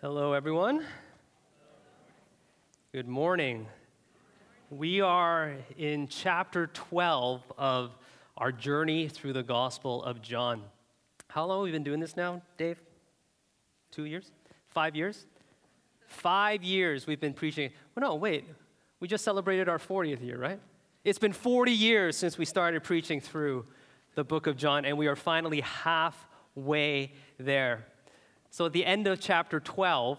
Hello, everyone. Good morning. We are in chapter 12 of our journey through the Gospel of John. How long have we been doing this now, Dave? Two years? Five years? Five years we've been preaching. Well, no, wait. We just celebrated our 40th year, right? It's been 40 years since we started preaching through the book of John, and we are finally halfway there. So at the end of chapter 12,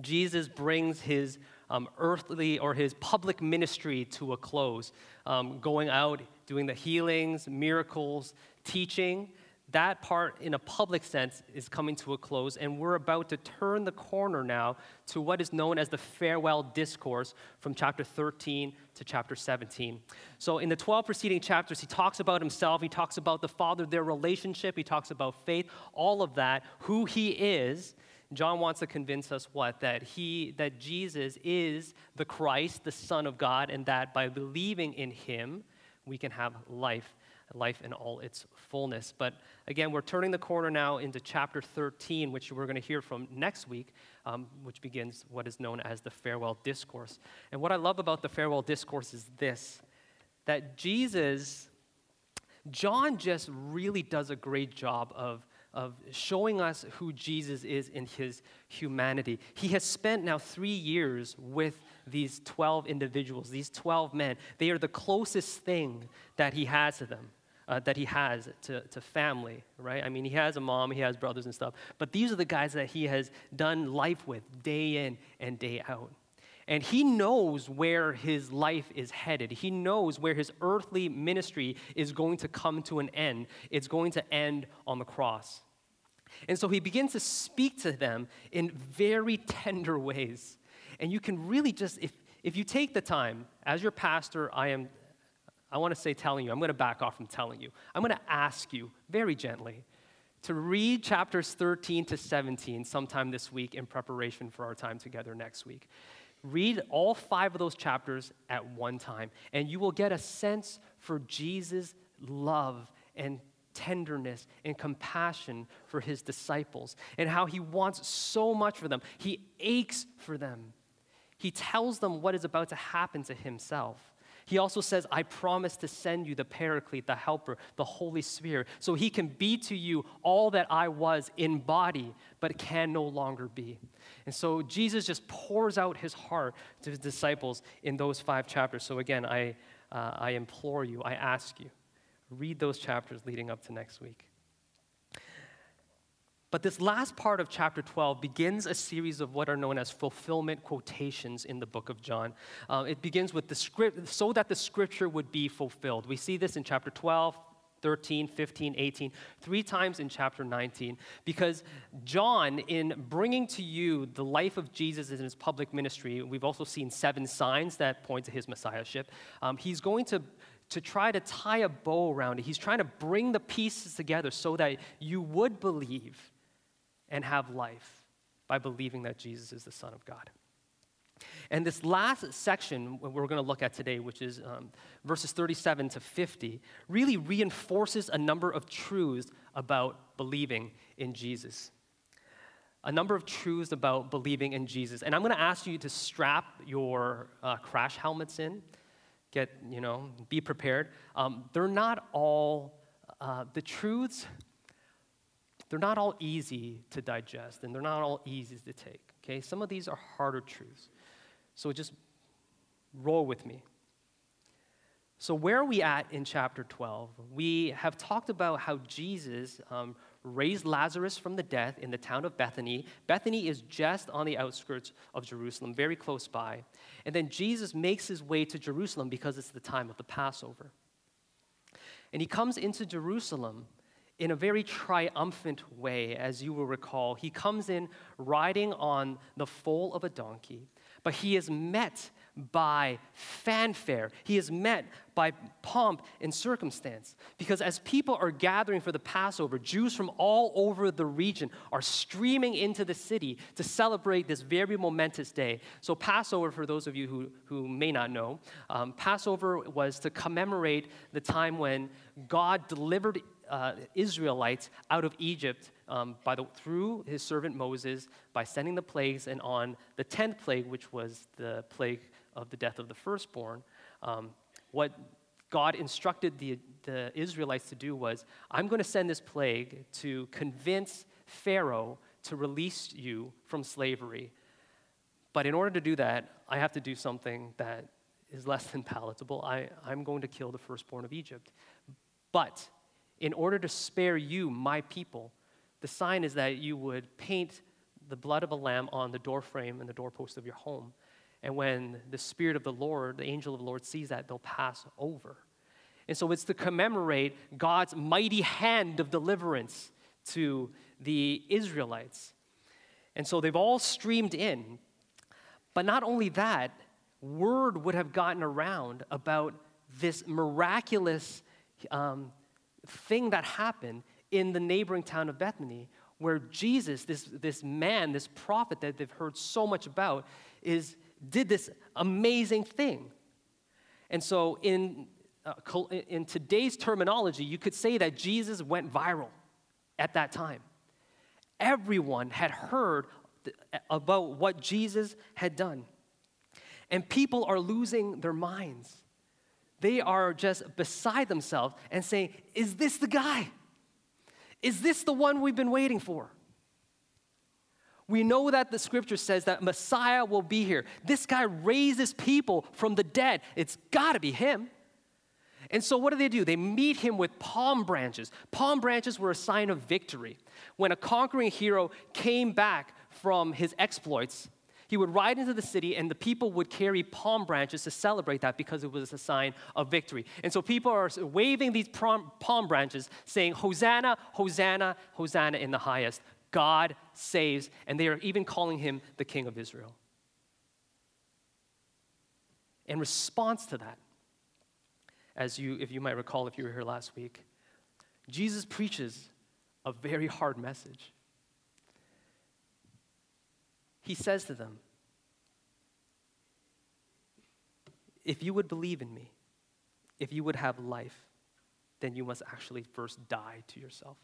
Jesus brings his um, earthly or his public ministry to a close, um, going out, doing the healings, miracles, teaching that part in a public sense is coming to a close, and we're about to turn the corner now to what is known as the farewell discourse from chapter 13 to chapter 17. So, in the 12 preceding chapters, he talks about himself, he talks about the Father, their relationship, he talks about faith, all of that, who he is. John wants to convince us what? That he that Jesus is the Christ, the Son of God, and that by believing in him, we can have life life in all its fullness. But again, we're turning the corner now into chapter 13, which we're going to hear from next week, um, which begins what is known as the farewell discourse. And what I love about the farewell discourse is this that Jesus, John just really does a great job of of showing us who Jesus is in his humanity. He has spent now three years with these 12 individuals, these 12 men. They are the closest thing that he has to them uh, that he has to, to family, right? I mean, he has a mom, he has brothers and stuff, but these are the guys that he has done life with day in and day out. And he knows where his life is headed. He knows where his earthly ministry is going to come to an end. It's going to end on the cross. And so he begins to speak to them in very tender ways. And you can really just, if, if you take the time, as your pastor, I am I want to say telling you, I'm going to back off from telling you. I'm going to ask you very gently to read chapters 13 to 17 sometime this week in preparation for our time together next week. Read all five of those chapters at one time, and you will get a sense for Jesus' love and tenderness and compassion for his disciples and how he wants so much for them. He aches for them. He tells them what is about to happen to himself. He also says, I promise to send you the Paraclete, the Helper, the Holy Spirit, so he can be to you all that I was in body, but can no longer be. And so Jesus just pours out his heart to his disciples in those five chapters. So again, I, uh, I implore you, I ask you, read those chapters leading up to next week. But this last part of chapter 12 begins a series of what are known as fulfillment quotations in the book of John. Uh, it begins with the script, so that the scripture would be fulfilled. We see this in chapter 12, 13, 15, 18, three times in chapter 19, because John, in bringing to you the life of Jesus in his public ministry, we've also seen seven signs that point to his messiahship. Um, he's going to to try to tie a bow around it. He's trying to bring the pieces together so that you would believe and have life by believing that Jesus is the Son of God. And this last section we're going to look at today, which is um, verses 37 to 50, really reinforces a number of truths about believing in Jesus. A number of truths about believing in Jesus. And I'm going to ask you to strap your uh, crash helmets in. Get, you know, be prepared. Um, they're not all, uh, the truths they're not all easy to digest and they're not all easy to take. Okay? Some of these are harder truths. So just roll with me. So, where are we at in chapter 12? We have talked about how Jesus um, raised Lazarus from the death in the town of Bethany. Bethany is just on the outskirts of Jerusalem, very close by. And then Jesus makes his way to Jerusalem because it's the time of the Passover. And he comes into Jerusalem in a very triumphant way, as you will recall. He comes in riding on the foal of a donkey, but he is met by fanfare. He is met by pomp and circumstance. Because as people are gathering for the Passover, Jews from all over the region are streaming into the city to celebrate this very momentous day. So, Passover, for those of you who, who may not know, um, Passover was to commemorate the time when God delivered uh, Israelites out of Egypt um, by the, through his servant Moses by sending the plagues, and on the tenth plague, which was the plague of the death of the firstborn, um, what God instructed the, the Israelites to do was, I'm going to send this plague to convince Pharaoh to release you from slavery. But in order to do that, I have to do something that is less than palatable. I, I'm going to kill the firstborn of Egypt. But in order to spare you, my people, the sign is that you would paint the blood of a lamb on the doorframe and the doorpost of your home. And when the Spirit of the Lord, the angel of the Lord, sees that, they'll pass over. And so it's to commemorate God's mighty hand of deliverance to the Israelites. And so they've all streamed in. But not only that, word would have gotten around about this miraculous um, thing that happened in the neighboring town of Bethany, where Jesus, this, this man, this prophet that they've heard so much about, is, did this amazing thing. And so, in, uh, in today's terminology, you could say that Jesus went viral at that time. Everyone had heard about what Jesus had done. And people are losing their minds. They are just beside themselves and saying, Is this the guy? Is this the one we've been waiting for? We know that the scripture says that Messiah will be here. This guy raises people from the dead. It's got to be him. And so, what do they do? They meet him with palm branches. Palm branches were a sign of victory. When a conquering hero came back from his exploits, he would ride into the city, and the people would carry palm branches to celebrate that because it was a sign of victory. And so people are waving these palm branches, saying, Hosanna, Hosanna, Hosanna in the highest. God saves. And they are even calling him the King of Israel. In response to that, as you, if you might recall, if you were here last week, Jesus preaches a very hard message he says to them, If you would believe in me, if you would have life, then you must actually first die to yourself.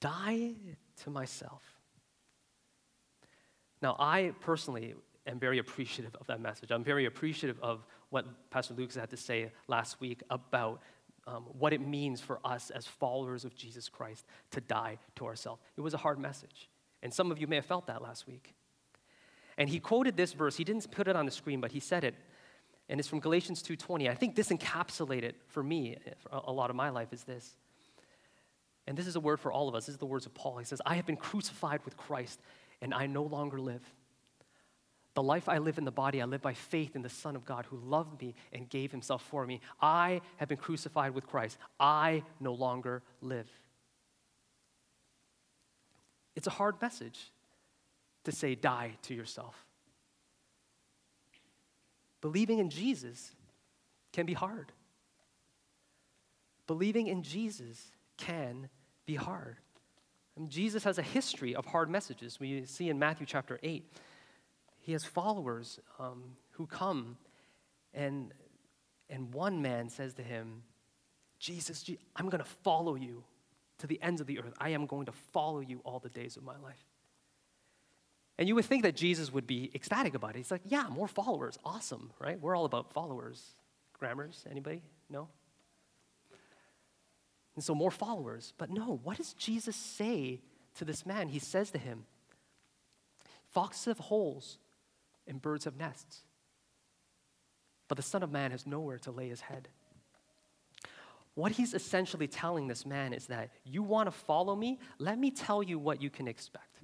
Die to myself. Now, I personally am very appreciative of that message. I'm very appreciative of what Pastor Luke had to say last week about um, what it means for us as followers of Jesus Christ to die to ourselves. It was a hard message. And some of you may have felt that last week. And he quoted this verse. He didn't put it on the screen, but he said it. And it's from Galatians 2:20. I think this encapsulated for me for a lot of my life is this. And this is a word for all of us. This is the words of Paul. He says, "I have been crucified with Christ, and I no longer live." The life I live in the body, I live by faith in the Son of God who loved me and gave himself for me. I have been crucified with Christ. I no longer live. It's a hard message to say, die to yourself. Believing in Jesus can be hard. Believing in Jesus can be hard. I mean, Jesus has a history of hard messages. We see in Matthew chapter 8 he has followers um, who come, and, and one man says to him, Jesus, I'm going to follow you to the ends of the earth. I am going to follow you all the days of my life. And you would think that Jesus would be ecstatic about it. He's like, yeah, more followers. Awesome, right? We're all about followers. Grammars, anybody? No? And so more followers. But no, what does Jesus say to this man? He says to him, Foxes have holes, and birds have nests. But the Son of Man has nowhere to lay his head. What he's essentially telling this man is that you want to follow me? Let me tell you what you can expect.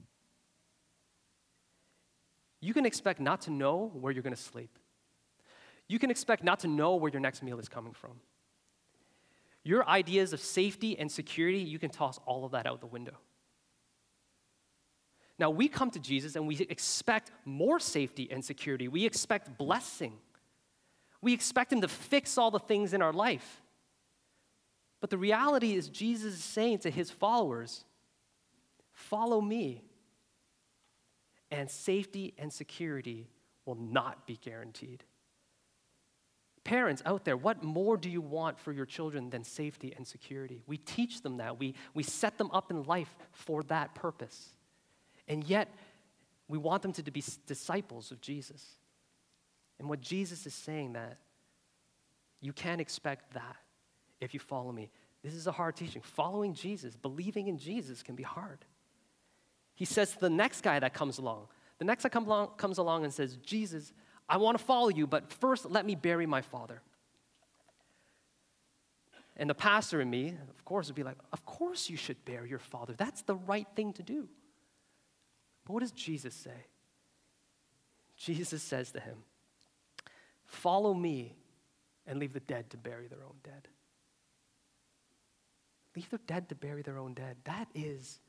You can expect not to know where you're going to sleep. You can expect not to know where your next meal is coming from. Your ideas of safety and security, you can toss all of that out the window. Now, we come to Jesus and we expect more safety and security. We expect blessing. We expect Him to fix all the things in our life. But the reality is, Jesus is saying to His followers, Follow me, and safety and security will not be guaranteed. Parents out there, what more do you want for your children than safety and security? We teach them that. We, we set them up in life for that purpose. And yet, we want them to be disciples of Jesus. And what Jesus is saying that you can't expect that if you follow me. This is a hard teaching. Following Jesus, believing in Jesus can be hard. He says to the next guy that comes along, the next guy come along, comes along and says, Jesus, I want to follow you, but first let me bury my father. And the pastor in me, of course, would be like, Of course you should bury your father. That's the right thing to do. But what does Jesus say? Jesus says to him, Follow me and leave the dead to bury their own dead. Leave the dead to bury their own dead. That is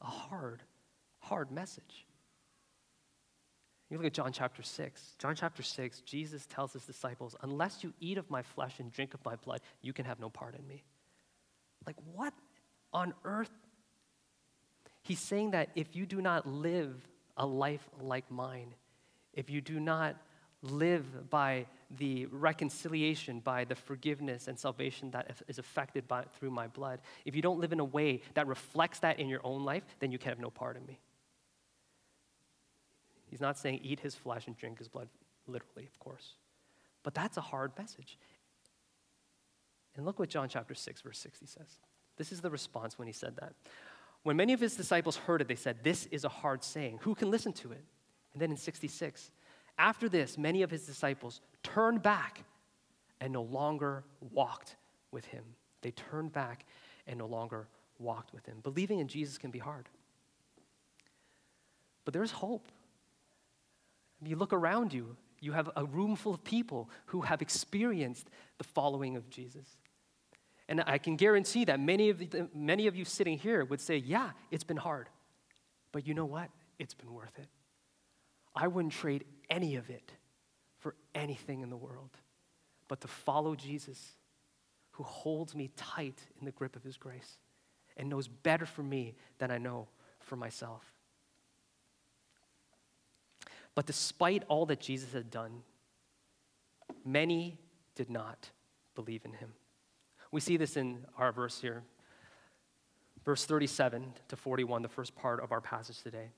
a hard, hard message. You look at John chapter 6. John chapter 6, Jesus tells his disciples, Unless you eat of my flesh and drink of my blood, you can have no part in me. Like, what on earth? He's saying that if you do not live a life like mine, if you do not live by the reconciliation, by the forgiveness and salvation that is affected by, through my blood, if you don't live in a way that reflects that in your own life, then you can have no part in me. He's not saying eat his flesh and drink his blood, literally, of course. But that's a hard message. And look what John chapter 6, verse 60 says. This is the response when he said that. When many of his disciples heard it, they said, This is a hard saying. Who can listen to it? And then in 66, after this, many of his disciples turned back and no longer walked with him. They turned back and no longer walked with him. Believing in Jesus can be hard. But there's hope. You look around you, you have a room full of people who have experienced the following of Jesus. And I can guarantee that many of, the, many of you sitting here would say, Yeah, it's been hard. But you know what? It's been worth it. I wouldn't trade any of it for anything in the world but to follow Jesus, who holds me tight in the grip of his grace and knows better for me than I know for myself. But despite all that Jesus had done, many did not believe in him. We see this in our verse here, verse 37 to 41, the first part of our passage today.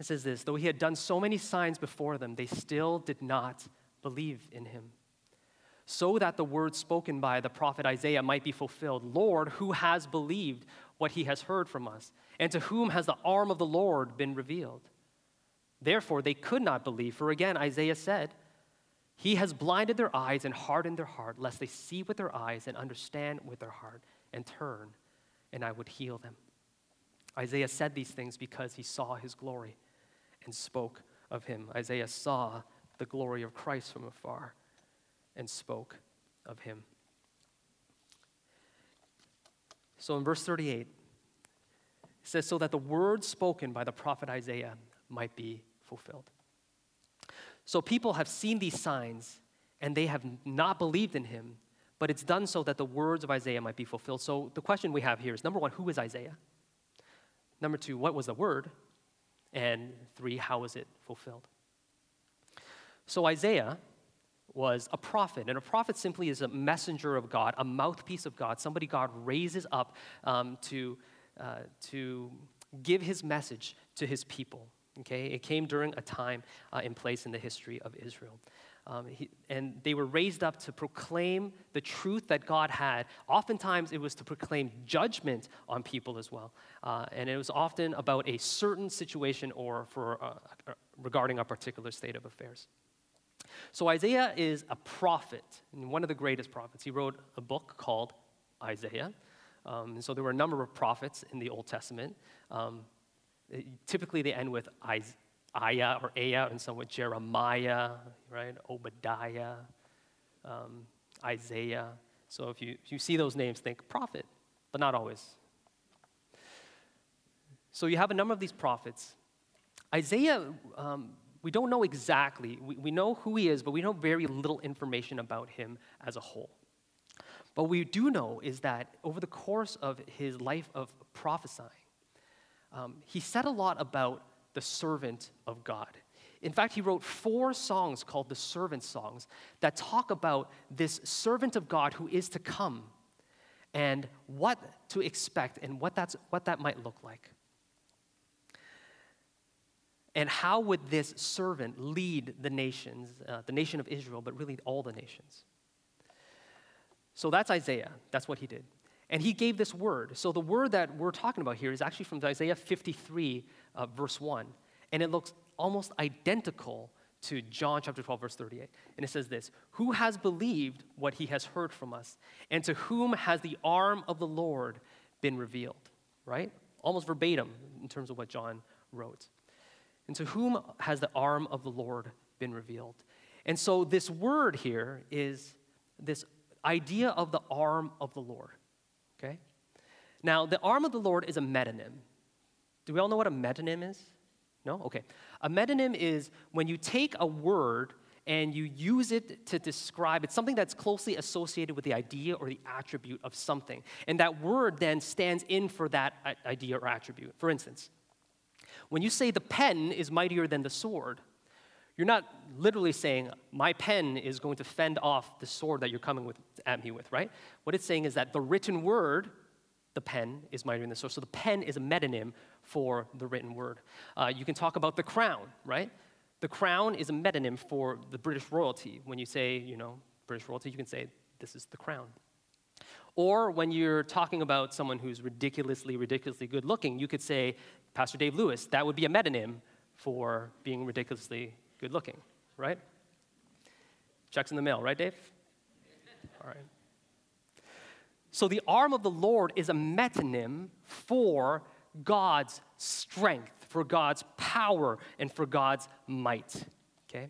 It says this Though he had done so many signs before them, they still did not believe in him. So that the word spoken by the prophet Isaiah might be fulfilled Lord, who has believed what he has heard from us? And to whom has the arm of the Lord been revealed? Therefore, they could not believe, for again, Isaiah said, He has blinded their eyes and hardened their heart, lest they see with their eyes and understand with their heart and turn, and I would heal them. Isaiah said these things because he saw his glory and spoke of him. Isaiah saw the glory of Christ from afar and spoke of him. So in verse 38, it says, So that the word spoken by the prophet Isaiah might be fulfilled. So people have seen these signs and they have not believed in him, but it's done so that the words of Isaiah might be fulfilled. So the question we have here is number one, who is Isaiah? Number two, what was the word? And three, how was it fulfilled? So Isaiah was a prophet, and a prophet simply is a messenger of God, a mouthpiece of God, somebody God raises up um, to, uh, to give his message to his people. Okay, it came during a time uh, and place in the history of Israel. Um, he, and they were raised up to proclaim the truth that God had. Oftentimes, it was to proclaim judgment on people as well. Uh, and it was often about a certain situation or for uh, uh, regarding a particular state of affairs. So Isaiah is a prophet, and one of the greatest prophets. He wrote a book called Isaiah. Um, and so there were a number of prophets in the Old Testament. Um, typically, they end with. Ayah or Aya, and some with Jeremiah, right? Obadiah, um, Isaiah. So if you, if you see those names, think prophet, but not always. So you have a number of these prophets. Isaiah, um, we don't know exactly. We, we know who he is, but we know very little information about him as a whole. But what we do know is that over the course of his life of prophesying, um, he said a lot about the servant of God. in fact, he wrote four songs called the servant songs that talk about this servant of God who is to come and what to expect and what, that's, what that might look like. And how would this servant lead the nations, uh, the nation of Israel, but really all the nations? So that's Isaiah. That's what he did. And he gave this word. So the word that we're talking about here is actually from Isaiah 53, uh, verse 1. And it looks almost identical to John chapter 12, verse 38. And it says this Who has believed what he has heard from us? And to whom has the arm of the Lord been revealed? Right? Almost verbatim in terms of what John wrote. And to whom has the arm of the Lord been revealed? And so this word here is this idea of the arm of the Lord. Okay? Now, the arm of the Lord is a metonym. Do we all know what a metonym is? No? Okay. A metonym is when you take a word and you use it to describe it's something that's closely associated with the idea or the attribute of something. And that word then stands in for that idea or attribute. For instance, when you say the pen is mightier than the sword, you're not literally saying, my pen is going to fend off the sword that you're coming with, at me with, right? What it's saying is that the written word, the pen, is mightier than the sword. So the pen is a metonym for the written word. Uh, you can talk about the crown, right? The crown is a metonym for the British royalty. When you say, you know, British royalty, you can say, this is the crown. Or when you're talking about someone who's ridiculously, ridiculously good looking, you could say, Pastor Dave Lewis, that would be a metonym for being ridiculously good looking, right? Checks in the mail, right, Dave? All right. So the arm of the Lord is a metonym for God's strength, for God's power, and for God's might. Okay?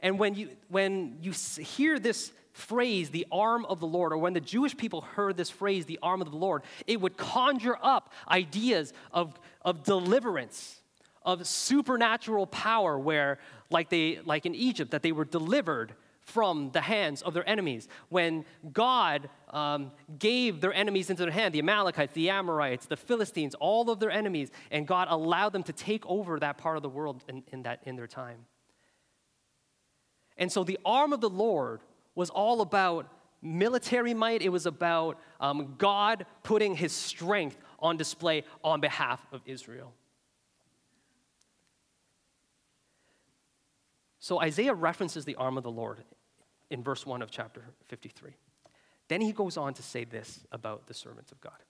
And when you, when you hear this phrase, the arm of the Lord, or when the Jewish people heard this phrase, the arm of the Lord, it would conjure up ideas of, of deliverance, of supernatural power, where, like, they, like in Egypt, that they were delivered from the hands of their enemies. When God um, gave their enemies into their hand, the Amalekites, the Amorites, the Philistines, all of their enemies, and God allowed them to take over that part of the world in, in, that, in their time. And so the arm of the Lord was all about military might, it was about um, God putting his strength on display on behalf of Israel. So Isaiah references the arm of the Lord in verse 1 of chapter 53. Then he goes on to say this about the servants of God.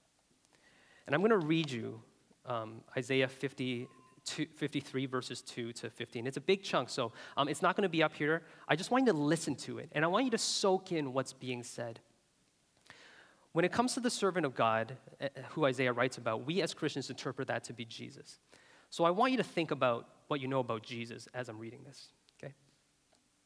And I'm going to read you um, Isaiah 50, 53, verses 2 to 15. It's a big chunk, so um, it's not going to be up here. I just want you to listen to it, and I want you to soak in what's being said. When it comes to the servant of God, uh, who Isaiah writes about, we as Christians interpret that to be Jesus. So I want you to think about what you know about Jesus as I'm reading this.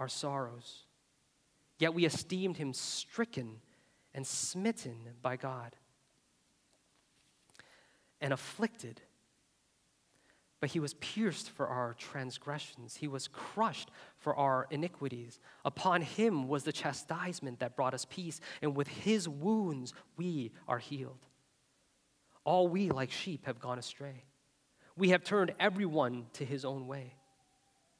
our sorrows. Yet we esteemed him stricken and smitten by God and afflicted. But he was pierced for our transgressions, he was crushed for our iniquities. Upon him was the chastisement that brought us peace, and with his wounds we are healed. All we, like sheep, have gone astray. We have turned everyone to his own way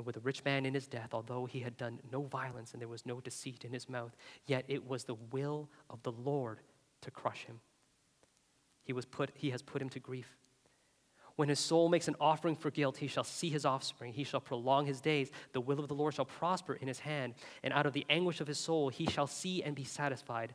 and with a rich man in his death, although he had done no violence and there was no deceit in his mouth, yet it was the will of the Lord to crush him. He, was put, he has put him to grief. When his soul makes an offering for guilt, he shall see his offspring. He shall prolong his days. The will of the Lord shall prosper in his hand. And out of the anguish of his soul, he shall see and be satisfied.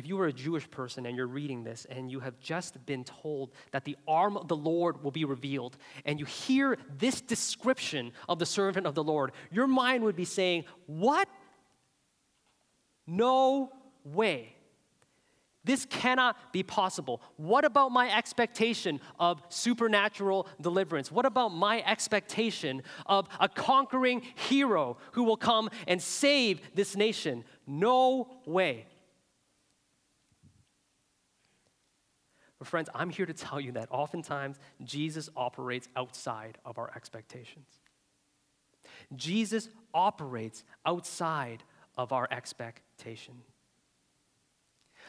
If you are a Jewish person and you're reading this and you have just been told that the arm of the Lord will be revealed, and you hear this description of the servant of the Lord, your mind would be saying, What? No way. This cannot be possible. What about my expectation of supernatural deliverance? What about my expectation of a conquering hero who will come and save this nation? No way. But, friends, I'm here to tell you that oftentimes Jesus operates outside of our expectations. Jesus operates outside of our expectation.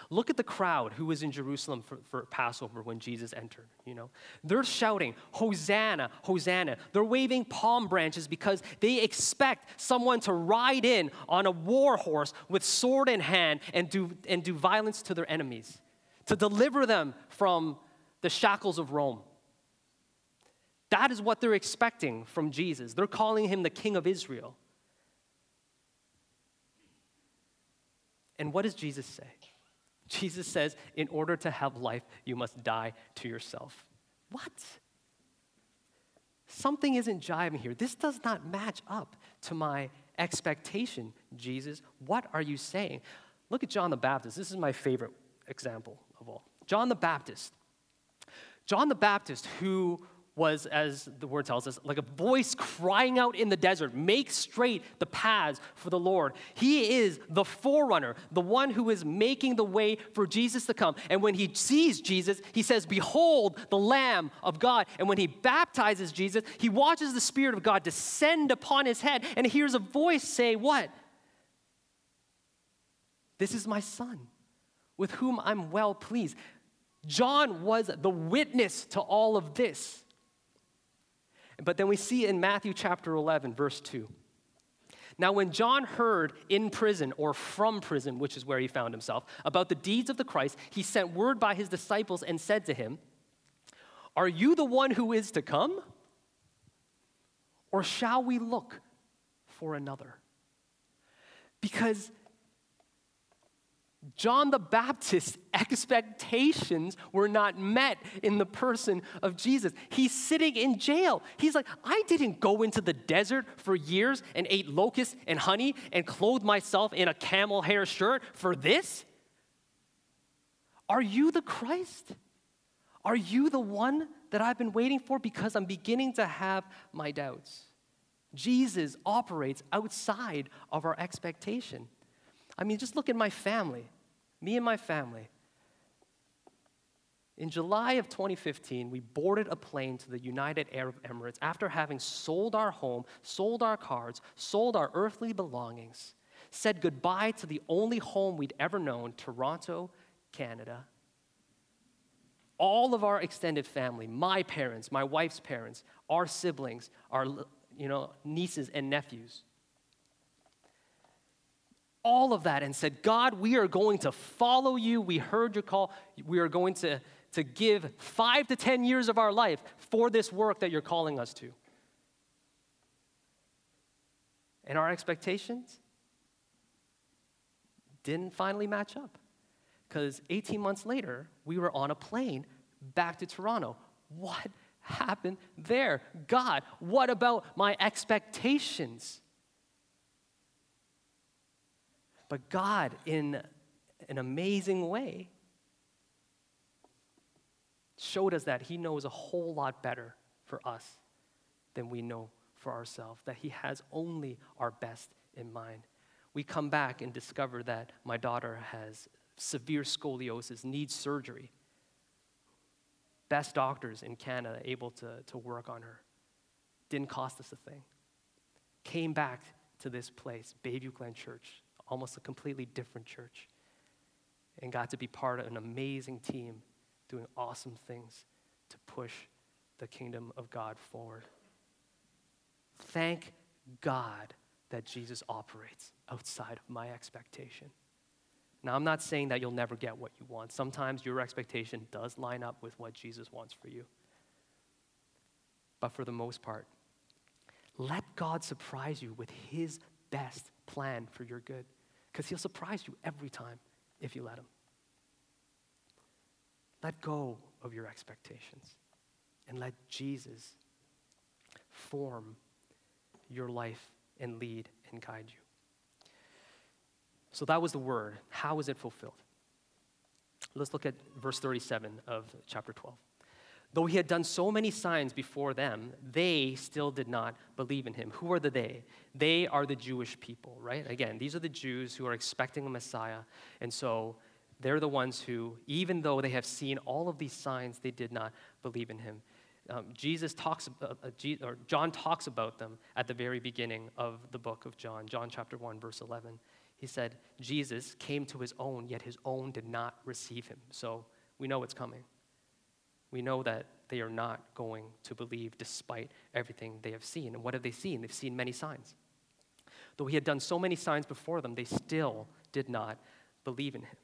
Look at the crowd who was in Jerusalem for, for, Passover when Jesus entered, you know. They're shouting, Hosanna, Hosanna. They're waving palm branches because they expect someone to ride in on a war horse with sword in hand and do, and do violence to their enemies, to deliver them from the shackles of Rome. That is what they're expecting from Jesus. They're calling him the King of Israel. And what does Jesus say? Jesus says, in order to have life, you must die to yourself. What? Something isn't jiving here. This does not match up to my expectation, Jesus. What are you saying? Look at John the Baptist. This is my favorite example of all. John the Baptist. John the Baptist, who was, as the word tells us, like a voice crying out in the desert, make straight the paths for the Lord. He is the forerunner, the one who is making the way for Jesus to come. And when he sees Jesus, he says, Behold, the Lamb of God. And when he baptizes Jesus, he watches the Spirit of God descend upon his head and hears a voice say, What? This is my son, with whom I'm well pleased. John was the witness to all of this. But then we see in Matthew chapter 11, verse 2. Now, when John heard in prison or from prison, which is where he found himself, about the deeds of the Christ, he sent word by his disciples and said to him, Are you the one who is to come? Or shall we look for another? Because John the Baptist's expectations were not met in the person of Jesus. He's sitting in jail. He's like, I didn't go into the desert for years and ate locusts and honey and clothed myself in a camel hair shirt for this. Are you the Christ? Are you the one that I've been waiting for? Because I'm beginning to have my doubts. Jesus operates outside of our expectation. I mean, just look at my family, me and my family. In July of 2015, we boarded a plane to the United Arab Emirates after having sold our home, sold our cars, sold our earthly belongings, said goodbye to the only home we'd ever known, Toronto, Canada. All of our extended family, my parents, my wife's parents, our siblings, our you know, nieces and nephews, all of that and said, God, we are going to follow you. We heard your call. We are going to, to give five to 10 years of our life for this work that you're calling us to. And our expectations didn't finally match up. Because 18 months later, we were on a plane back to Toronto. What happened there? God, what about my expectations? But God, in an amazing way, showed us that He knows a whole lot better for us than we know for ourselves, that He has only our best in mind. We come back and discover that my daughter has severe scoliosis, needs surgery. Best doctors in Canada able to, to work on her. Didn't cost us a thing. Came back to this place, Bayview Glen Church, almost a completely different church, and got to be part of an amazing team doing awesome things to push the kingdom of God forward. Thank God that Jesus operates outside of my expectation. Now, I'm not saying that you'll never get what you want. Sometimes your expectation does line up with what Jesus wants for you. But for the most part, let God surprise you with His best plan for your good, because He'll surprise you every time if you let Him. Let go of your expectations and let Jesus form your life and lead and guide you. So that was the word. How is it fulfilled? Let's look at verse 37 of chapter 12. Though he had done so many signs before them, they still did not believe in him. Who are the they? They are the Jewish people, right? Again, these are the Jews who are expecting a Messiah. And so they're the ones who, even though they have seen all of these signs, they did not believe in him. Um, Jesus talks, about, uh, or John talks about them at the very beginning of the book of John, John chapter 1, verse 11. He said, Jesus came to his own, yet his own did not receive him. So we know it's coming. We know that they are not going to believe despite everything they have seen. And what have they seen? They've seen many signs. Though he had done so many signs before them, they still did not believe in him.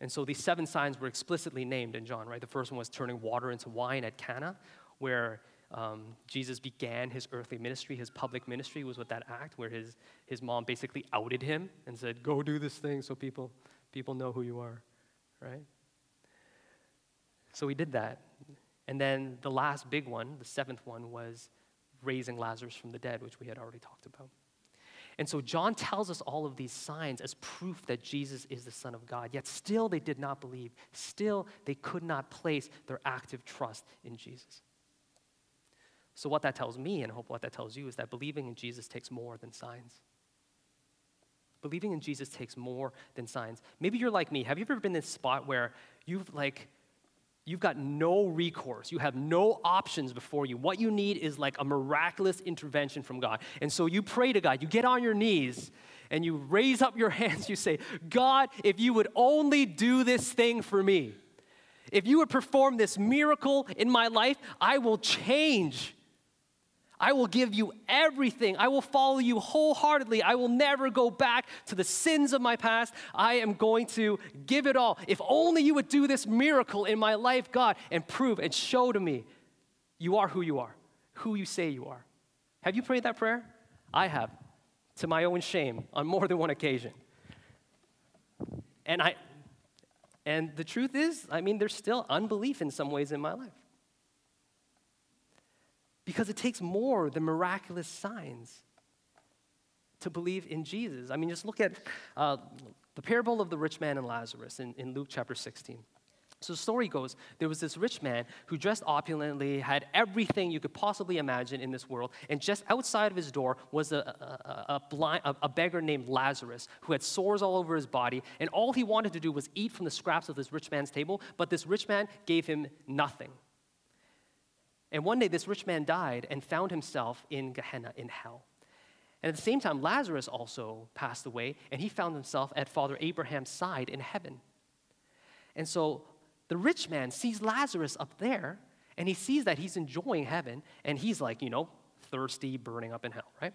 And so these seven signs were explicitly named in John, right? The first one was turning water into wine at Cana, where um, Jesus began his earthly ministry. His public ministry was with that act where his, his mom basically outed him and said, Go do this thing so people, people know who you are, right? So we did that. And then the last big one, the seventh one, was raising Lazarus from the dead, which we had already talked about. And so John tells us all of these signs as proof that Jesus is the Son of God. Yet still they did not believe. Still they could not place their active trust in Jesus. So, what that tells me, and I hope what that tells you, is that believing in Jesus takes more than signs. Believing in Jesus takes more than signs. Maybe you're like me. Have you ever been in this spot where you've like You've got no recourse. You have no options before you. What you need is like a miraculous intervention from God. And so you pray to God. You get on your knees and you raise up your hands. You say, God, if you would only do this thing for me, if you would perform this miracle in my life, I will change. I will give you everything. I will follow you wholeheartedly. I will never go back to the sins of my past. I am going to give it all. If only you would do this miracle in my life, God, and prove and show to me you are who you are, who you say you are. Have you prayed that prayer? I have, to my own shame, on more than one occasion. And I and the truth is, I mean, there's still unbelief in some ways in my life because it takes more than miraculous signs to believe in Jesus. I mean, just look at uh, the parable of the rich man and Lazarus in, in Luke chapter 16. So the story goes there was this rich man who dressed opulently, had everything you could possibly imagine in this world, and just outside of his door was a, a, a, blind, a, beggar named Lazarus who had sores all over his body, and all he wanted to do was eat from the scraps of this rich man's table, but this rich man gave him nothing. And one day, this rich man died and found himself in Gehenna, in hell. And at the same time, Lazarus also passed away, and he found himself at Father Abraham's side in heaven. And so the rich man sees Lazarus up there, and he sees that he's enjoying heaven, and he's like, you know, thirsty, burning up in hell, right?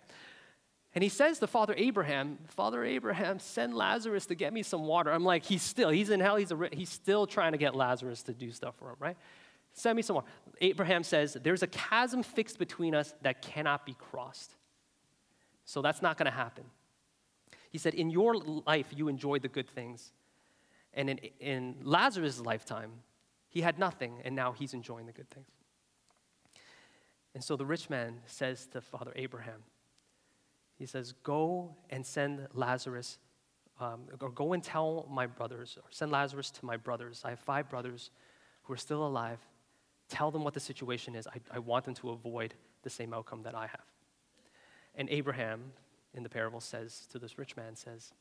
And he says to Father Abraham, Father Abraham, send Lazarus to get me some water. I'm like, he's still, he's in hell, he's, a, he's still trying to get Lazarus to do stuff for him, right? Send me some more. Abraham says, There's a chasm fixed between us that cannot be crossed. So that's not going to happen. He said, In your life, you enjoyed the good things. And in, in Lazarus' lifetime, he had nothing, and now he's enjoying the good things. And so the rich man says to Father Abraham, he says, Go and send Lazarus, um, or go and tell my brothers, or send Lazarus to my brothers. I have five brothers who are still alive Tell them what the situation is. I, I want them to avoid the same outcome that I have. And Abraham, in the parable, says to this rich man, says,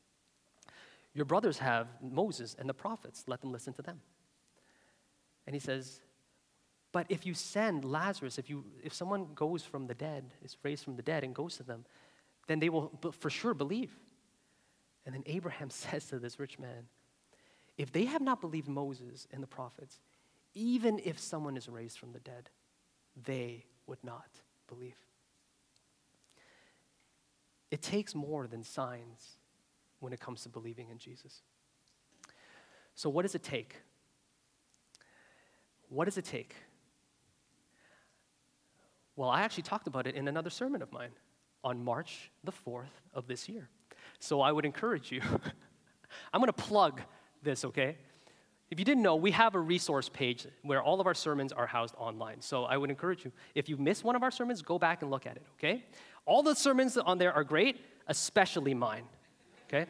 Your brothers have Moses and the prophets. Let them listen to them. And he says, But if you send Lazarus, if, you, if someone goes from the dead, is raised from the dead, and goes to them, then they will for sure believe. And then Abraham says to this rich man, If they have not believed Moses and the prophets, even if someone is raised from the dead, they would not believe. It takes more than signs when it comes to believing in Jesus. So, what does it take? What does it take? Well, I actually talked about it in another sermon of mine on March the 4th of this year. So I would encourage you. I'm going to plug this, okay? If you didn't know, we have a resource page where all of our sermons are housed online. So I would encourage you, if you missed one of our sermons, go back and look at it, okay? All the sermons on there are great, especially mine, okay?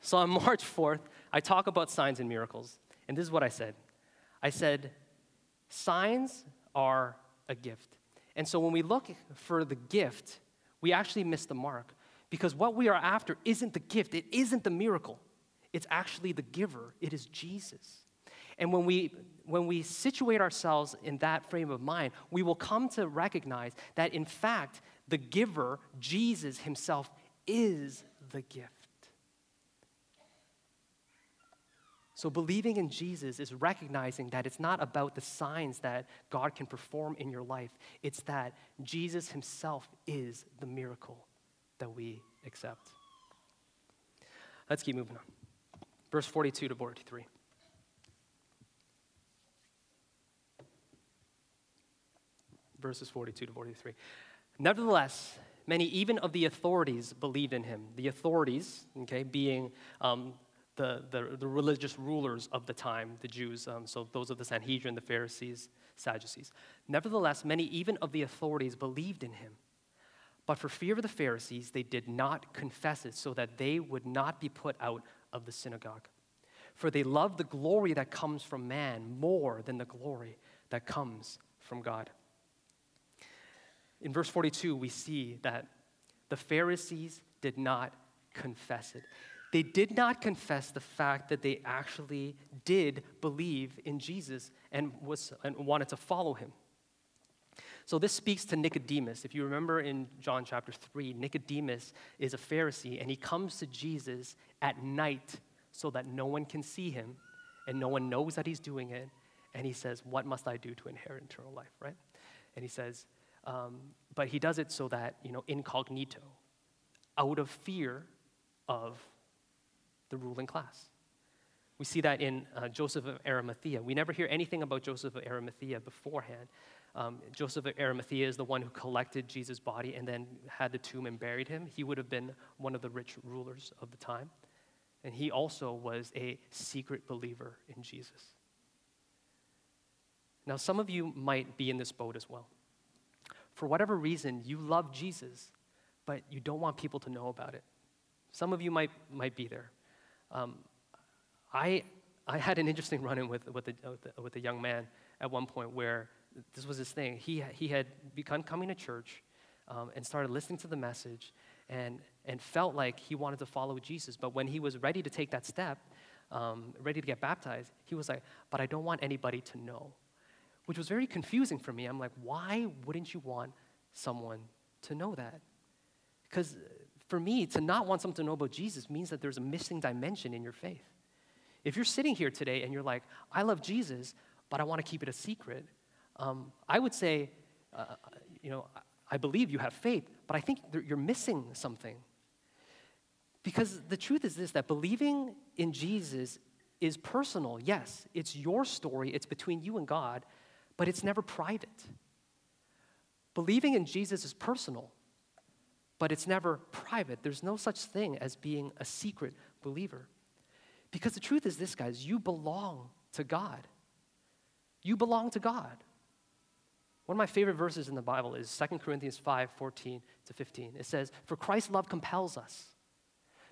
So on March 4th, I talk about signs and miracles. And this is what I said I said, signs are a gift. And so when we look for the gift, we actually miss the mark because what we are after isn't the gift, it isn't the miracle. It's actually the giver, it is Jesus. And when we, when we situate ourselves in that frame of mind, we will come to recognize that in fact, the giver, Jesus himself, is the gift. So, believing in Jesus is recognizing that it's not about the signs that God can perform in your life, it's that Jesus himself is the miracle that we accept. Let's keep moving on. Verse 42 to 43. Verses 42 to 43. Nevertheless, many even of the authorities believed in him. The authorities, okay, being um, the, the, the, religious rulers of the time, the Jews, um, so those of the Sanhedrin, the Pharisees, Sadducees. Nevertheless, many even of the authorities believed in him. But for fear of the Pharisees, they did not confess it, so that they would not be put out of the synagogue. For they love the glory that comes from man more than the glory that comes from God. In verse 42, we see that the Pharisees did not confess it. They did not confess the fact that they actually did believe in Jesus and, was, and wanted to follow him. So this speaks to Nicodemus. If you remember in John chapter 3, Nicodemus is a Pharisee and he comes to Jesus at night so that no one can see him and no one knows that he's doing it. And he says, What must I do to inherit eternal life, right? And he says, um, But he does it so that, you know, incognito, out of fear of the ruling class. We see that in uh, Joseph of Arimathea. We never hear anything about Joseph of Arimathea beforehand. Um, Joseph of Arimathea is the one who collected Jesus' body and then had the tomb and buried him. He would have been one of the rich rulers of the time. And he also was a secret believer in Jesus. Now, some of you might be in this boat as well. For whatever reason, you love Jesus, but you don't want people to know about it. Some of you might, might be there. Um, I, I had an interesting run in with, with, a, with a young man at one point where this was his thing. He, he had begun coming to church um, and started listening to the message and, and felt like he wanted to follow Jesus. But when he was ready to take that step, um, ready to get baptized, he was like, But I don't want anybody to know, which was very confusing for me. I'm like, Why wouldn't you want someone to know that? Because for me, to not want someone to know about Jesus means that there's a missing dimension in your faith. If you're sitting here today and you're like, I love Jesus, but I want to keep it a secret, um, I would say, uh, you know, I believe you have faith, but I think you're missing something. Because the truth is this that believing in Jesus is personal. Yes, it's your story, it's between you and God, but it's never private. Believing in Jesus is personal but it's never private. There's no such thing as being a secret believer. Because the truth is this, guys, you belong to God. You belong to God. One of my favorite verses in the Bible is 2 Corinthians 5 14 to 15. It says, For Christ's love compels us,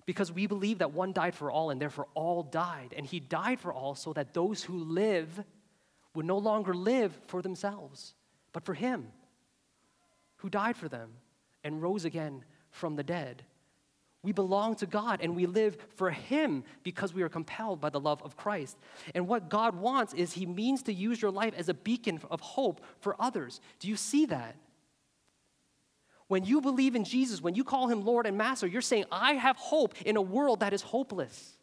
because we believe that one died for all, and therefore all died. And he died for all so that those who live would no longer live for themselves, but for him who died for them and rose again from the dead. We belong to God and we live for Him because we are compelled by the love of Christ. And what God wants is He means to use your life as a beacon of hope for others. Do you see that? When you believe in Jesus, when you call him Lord and Master, you're saying, I have hope in a world that is hopeless.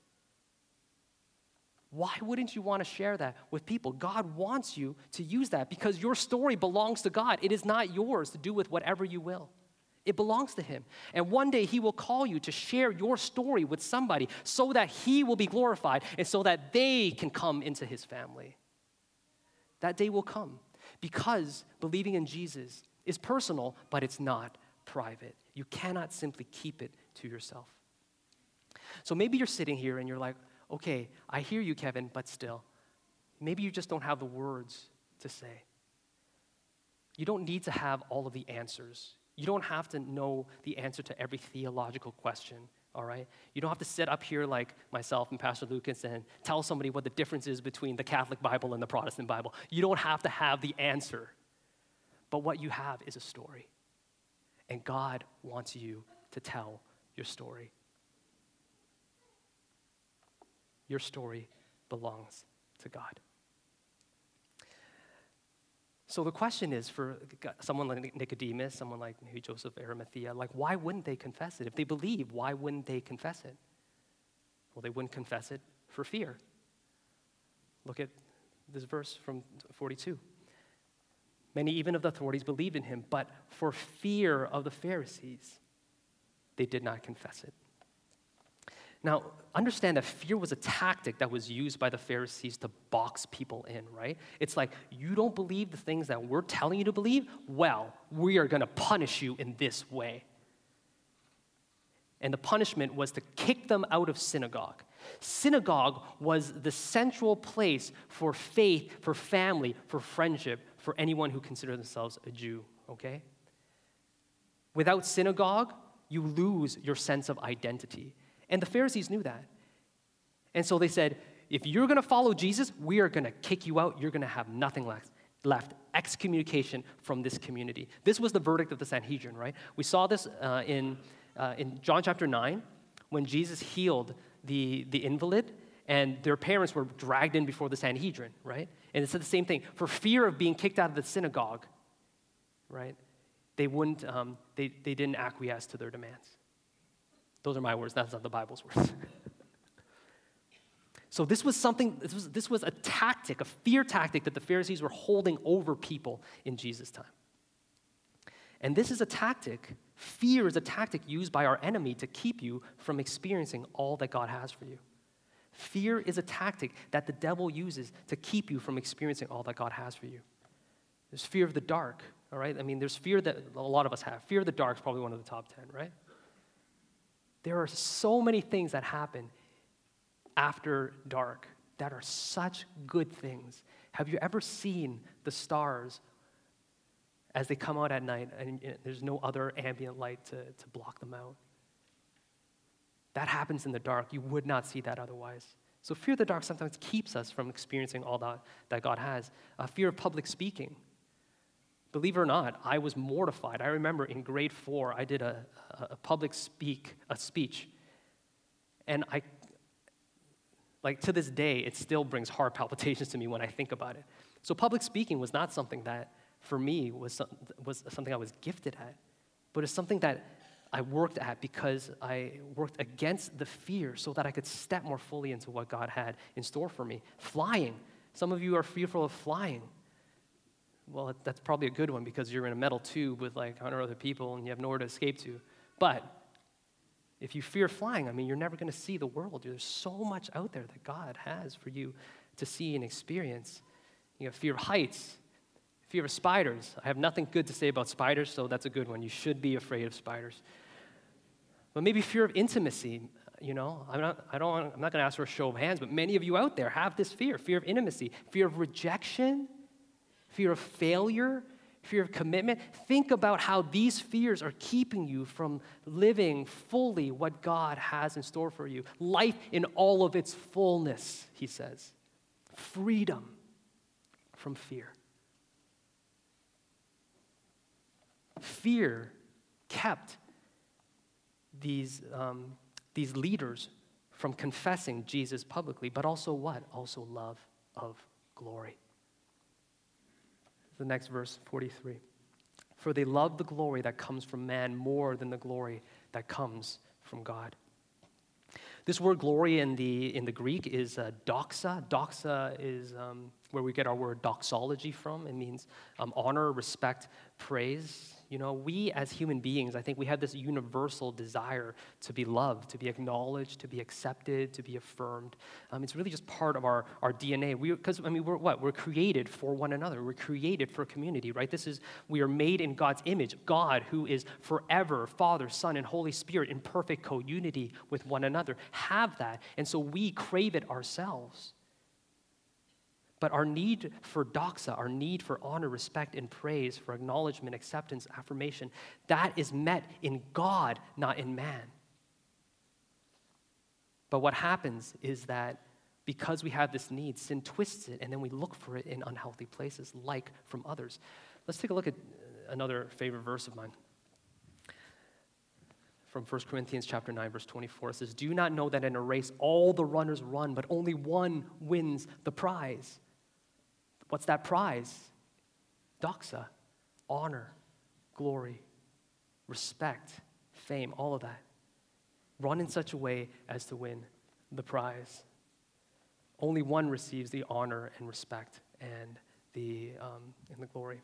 Why wouldn't you want to share that with people? God wants you to use that because your story belongs to God. It is not yours to do with whatever you will. It belongs to Him. And one day He will call you to share your story with somebody so that He will be glorified and so that they can come into His family. That day will come because believing in Jesus is personal, but it's not private. You cannot simply keep it to yourself. So maybe you're sitting here and you're like, okay, I hear you, Kevin, but still, maybe you just don't have the words to say. You don't need to have all of the answers. You don't have to know the answer to every theological question, all right? You don't have to sit up here like myself and Pastor Lucas and tell somebody what the difference is between the Catholic Bible and the Protestant Bible. You don't have to have the answer. But what you have is a story. And God wants you to tell your story. Your story belongs to God. So the question is for someone like Nicodemus, someone like Joseph Arimathea, like why wouldn't they confess it? If they believe, why wouldn't they confess it? Well, they wouldn't confess it for fear. Look at this verse from 42. Many, even of the authorities, believed in him, but for fear of the Pharisees, they did not confess it. Now, understand that fear was a tactic that was used by the Pharisees to box people in, right? It's like, you don't believe the things that we're telling you to believe? Well, we are going to punish you in this way. And the punishment was to kick them out of synagogue. Synagogue was the central place for faith, for family, for friendship, for anyone who considered themselves a Jew, okay? Without synagogue, you lose your sense of identity. And the Pharisees knew that. And so they said, if you're going to follow Jesus, we are going to kick you out. You're going to have nothing left. Left excommunication from this community. This was the verdict of the Sanhedrin, right? We saw this uh, in, uh, in John chapter 9 when Jesus healed the, the invalid and their parents were dragged in before the Sanhedrin, right? And it said the same thing. For fear of being kicked out of the synagogue, right? They wouldn't, um, they, they didn't acquiesce to their demands. Those are my words, that's not the Bible's words. so this was something, this was, this was a tactic, a fear tactic that the Pharisees were holding over people in Jesus' time. And this is a tactic, fear is a tactic used by our enemy to keep you from experiencing all that God has for you. Fear is a tactic that the devil uses to keep you from experiencing all that God has for you. There's fear of the dark, all right? I mean, there's fear that a lot of us have. Fear of the dark is probably one of the top 10, right? There are so many things that happen after dark that are such good things. Have you ever seen the stars as they come out at night and there's no other ambient light to, to block them out? That happens in the dark. You would not see that otherwise. So, fear of the dark sometimes keeps us from experiencing all that, that God has. A fear of public speaking. Believe it or not, I was mortified. I remember in grade four, I did a, a public speak, a speech. And I, like to this day, it still brings heart palpitations to me when I think about it. So public speaking was not something that, for me, was, was something I was gifted at, but it's something that I worked at because I worked against the fear so that I could step more fully into what God had in store for me. Flying. Some of you are fearful of flying well, that's probably a good one because you're in a metal tube with like 100 other people and you have nowhere to escape to. But if you fear flying, I mean, you're never going to see the world. There's so much out there that God has for you to see and experience. You have fear of heights, fear of spiders. I have nothing good to say about spiders, so that's a good one. You should be afraid of spiders. But maybe fear of intimacy. You know, I'm not, I don't, I'm not going to ask for a show of hands, but many of you out there have this fear fear of intimacy, fear of rejection, fear of failure, fear of commitment. Think about how these fears are keeping you from living fully what God has in store for you. Life in all of its fullness, he says. Freedom from fear. Fear kept these, um, these leaders from confessing Jesus publicly, but also what? Also love of glory the next verse, 43. for they love the glory that comes from man more than the glory that comes from God. This word glory in the, in the Greek is uh, doxa. Doxa is um, where we get our word doxology from. It means um, honor, respect, praise. You know, we as human beings, I think we have this universal desire to be loved, to be acknowledged, to be accepted, to be affirmed. Um, it's really just part of our, our DNA. Because, I mean, we're what? We're created for one another. We're created for community, right? This is, we are made in God's image. God, who is forever Father, Son, and Holy Spirit in perfect co unity with one another, have that. And so we crave it ourselves. But our need for doxa, our need for honor, respect, and praise, for acknowledgement, acceptance, affirmation, that is met in God, not in man. But what happens is that because we have this need, sin twists it, and then we look for it in unhealthy places, like from others. Let's take a look at uh, another favorite verse of mine. From 1 Corinthians chapter 9, verse 24, it says, Do you not know that in a race all the runners run, but only one wins the prize? What's that prize? Doxa, honor, glory, respect, fame, all of that. Run in such a way as to win the prize. Only one receives the honor and respect and the, um, and the glory.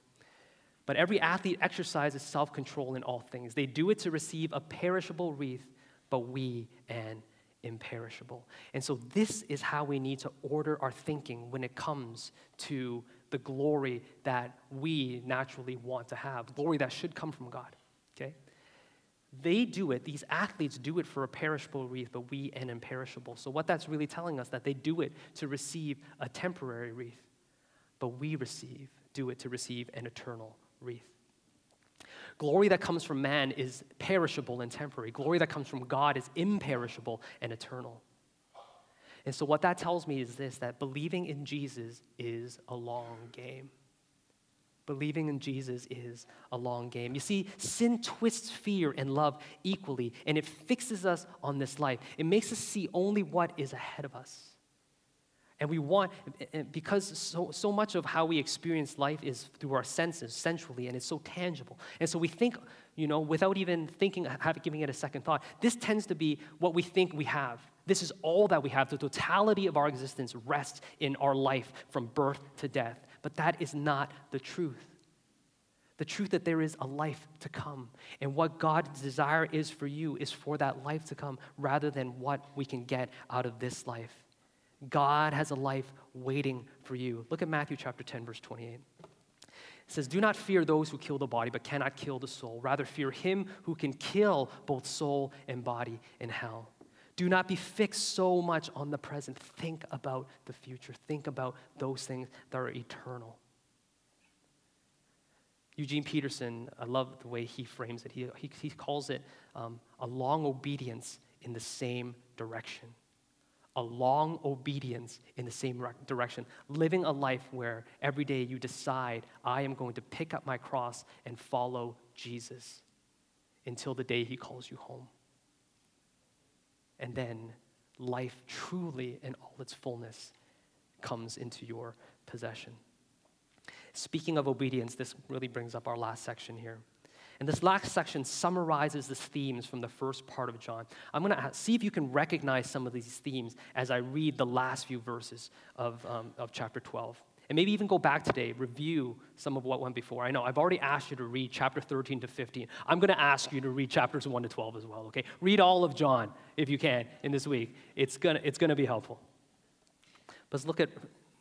But every athlete exercises self control in all things. They do it to receive a perishable wreath, but we an imperishable. And so, this is how we need to order our thinking when it comes to the glory that we naturally want to have, glory that should come from God. Okay? They do it, these athletes do it for a perishable wreath, but we an imperishable. So, what that's really telling us that they do it to receive a temporary wreath, but we receive, do it to receive an eternal wreath. Glory that comes from man is perishable and temporary. Glory that comes from God is imperishable and eternal. And so, what that tells me is this that believing in Jesus is a long game. Believing in Jesus is a long game. You see, sin twists fear and love equally, and it fixes us on this life. It makes us see only what is ahead of us. And we want, because so, so much of how we experience life is through our senses, sensually, and it's so tangible. And so we think, you know, without even thinking, have, giving it a second thought, this tends to be what we think we have. This is all that we have. The totality of our existence rests in our life from birth to death. But that is not the truth. The truth that there is a life to come. And what God's desire is for you is for that life to come rather than what we can get out of this life. God has a life waiting for you. Look at Matthew chapter 10, verse 28. It says, Do not fear those who kill the body, but cannot kill the soul. Rather, fear him who can kill both soul and body in hell. Do not be fixed so much on the present. Think about the future. Think about those things that are eternal. Eugene Peterson, I love the way he frames it. He, he, he calls it um, a long obedience in the same direction a long obedience in the same direction, living a life where every day you decide, I am going to pick up my cross and follow Jesus until the day he calls you home. And then life truly in all its fullness comes into your possession. Speaking of obedience, this really brings up our last section here. And this last section summarizes the themes from the first part of John. I'm going to see if you can recognize some of these themes as I read the last few verses of, um, of chapter 12. And maybe even go back today, review some of what went before. I know I've already asked you to read chapter 13 to 15. I'm going to ask you to read chapters 1 to 12 as well, okay? Read all of John if you can in this week. It's going to, it's going to be helpful. Let's look at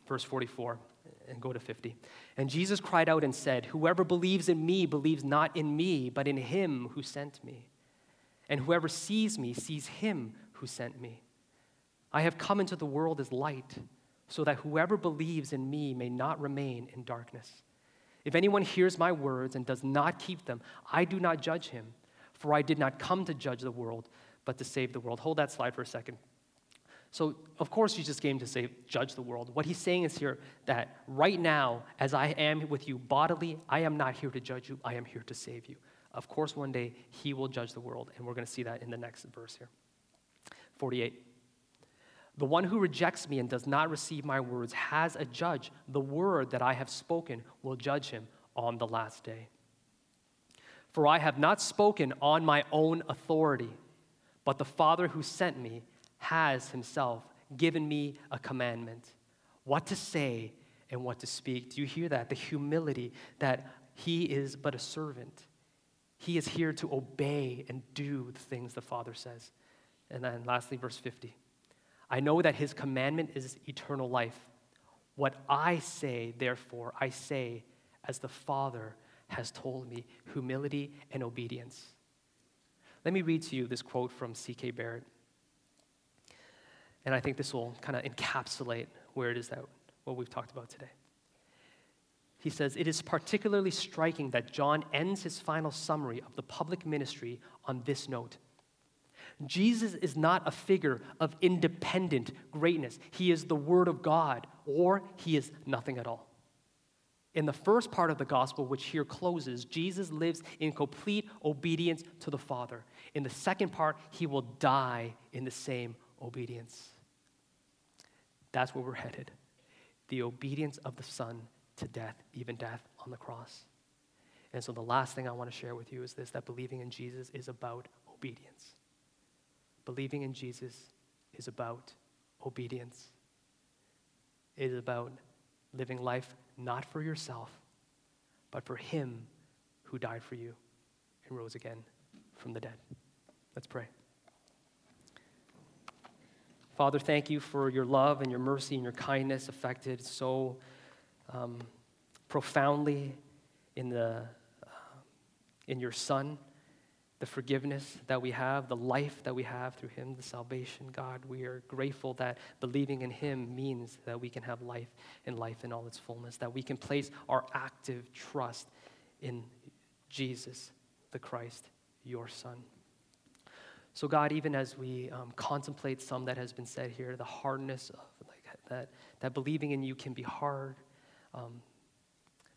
verse 44 and go to 50. And Jesus cried out and said, Whoever believes in me believes not in me, but in him who sent me. And whoever sees me sees him who sent me. I have come into the world as light, so that whoever believes in me may not remain in darkness. If anyone hears my words and does not keep them, I do not judge him, for I did not come to judge the world, but to save the world. Hold that slide for a second. So, of course, Jesus came to say, judge the world. What he's saying is here that right now, as I am with you bodily, I am not here to judge you, I am here to save you. Of course, one day he will judge the world, and we're going to see that in the next verse here. 48. The one who rejects me and does not receive my words has a judge. The word that I have spoken will judge him on the last day. For I have not spoken on my own authority, but the Father who sent me has himself given me a commandment what to say and what to speak. Do you hear that? The humility that he is but a servant. He is here to obey and do the things the Father says. And then lastly, verse 50. I know that his commandment is eternal life. What I say, therefore, I say as the Father has told me humility and obedience. Let me read to you this quote from C.K. Barrett. And I think this will kind of encapsulate where it is that what we've talked about today. He says, It is particularly striking that John ends his final summary of the public ministry on this note. Jesus is not a figure of independent greatness. He is the Word of God, or he is nothing at all. In the first part of the gospel, which here closes, Jesus lives in complete obedience to the Father. In the second part, he will die in the same obedience. That's where we're headed the obedience of the Son to death, even death on the cross. And so, the last thing I want to share with you is this that believing in Jesus is about obedience. Believing in Jesus is about obedience, it is about living life not for yourself, but for Him who died for you and rose again from the dead. Let's pray. Father, thank you for your love and your mercy and your kindness affected so um, profoundly in, the, uh, in your Son, the forgiveness that we have, the life that we have through Him, the salvation. God, we are grateful that believing in Him means that we can have life and life in all its fullness, that we can place our active trust in Jesus, the Christ, your Son. So, God, even as we um, contemplate some that has been said here, the hardness of like that, that believing in you can be hard, um,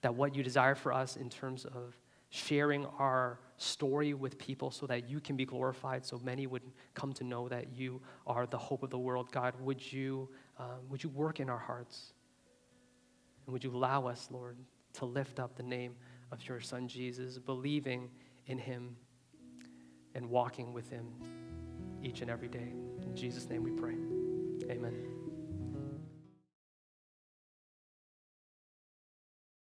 that what you desire for us in terms of sharing our story with people so that you can be glorified, so many would come to know that you are the hope of the world. God, would you, um, would you work in our hearts? And would you allow us, Lord, to lift up the name of your Son Jesus, believing in him? And walking with Him each and every day. In Jesus' name we pray. Amen.